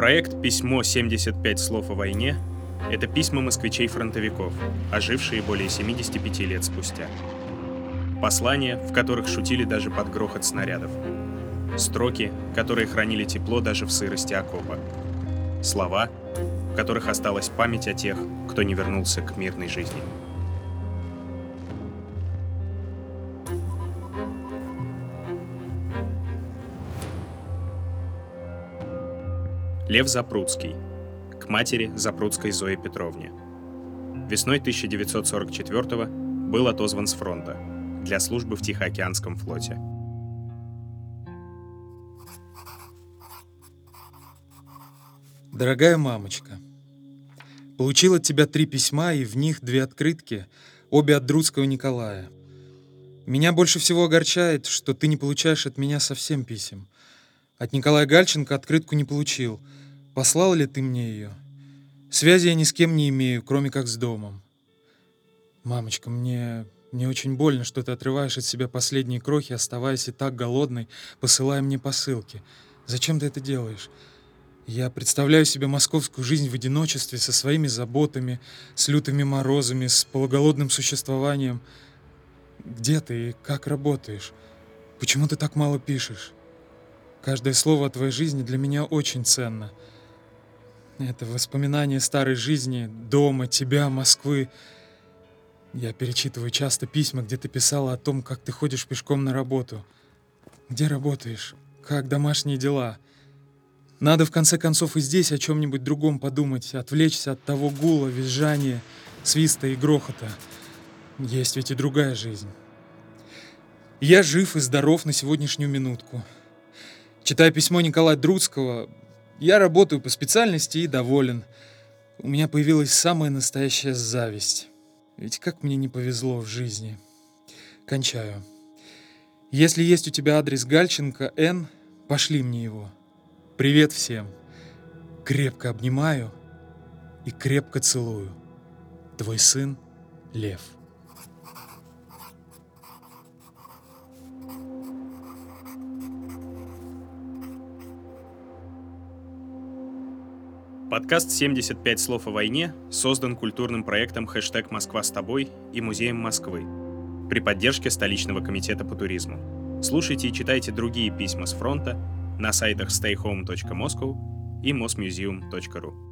Проект «Письмо 75 слов о войне» — это письма москвичей-фронтовиков, ожившие более 75 лет спустя. Послания, в которых шутили даже под грохот снарядов. Строки, которые хранили тепло даже в сырости окопа. Слова, в которых осталась память о тех, кто не вернулся к мирной жизни. Лев Запрудский. К матери Запрудской Зое Петровне. Весной 1944 был отозван с фронта для службы в Тихоокеанском флоте. Дорогая мамочка, получил от тебя три письма и в них две открытки, обе от Друцкого Николая. Меня больше всего огорчает, что ты не получаешь от меня совсем писем. От Николая Гальченко открытку не получил. Послал ли ты мне ее? Связи я ни с кем не имею, кроме как с домом. Мамочка, мне, мне очень больно, что ты отрываешь от себя последние крохи, оставаясь и так голодной, посылая мне посылки. Зачем ты это делаешь? Я представляю себе московскую жизнь в одиночестве, со своими заботами, с лютыми морозами, с полуголодным существованием. Где ты и как работаешь? Почему ты так мало пишешь? Каждое слово о твоей жизни для меня очень ценно. Это воспоминания старой жизни, дома, тебя, Москвы. Я перечитываю часто письма, где ты писала о том, как ты ходишь пешком на работу. Где работаешь? Как домашние дела? Надо в конце концов и здесь о чем-нибудь другом подумать, отвлечься от того гула, визжания, свиста и грохота. Есть ведь и другая жизнь. Я жив и здоров на сегодняшнюю минутку. Читая письмо Николая Друцкого, я работаю по специальности и доволен. У меня появилась самая настоящая зависть. Ведь как мне не повезло в жизни. Кончаю. Если есть у тебя адрес Гальченко Н, пошли мне его. Привет всем. Крепко обнимаю и крепко целую. Твой сын Лев. Подкаст «75 слов о войне» создан культурным проектом «Хэштег Москва с тобой» и Музеем Москвы при поддержке столичного комитета по туризму. Слушайте и читайте другие письма с фронта на сайтах stayhome.moscow и mosmuseum.ru.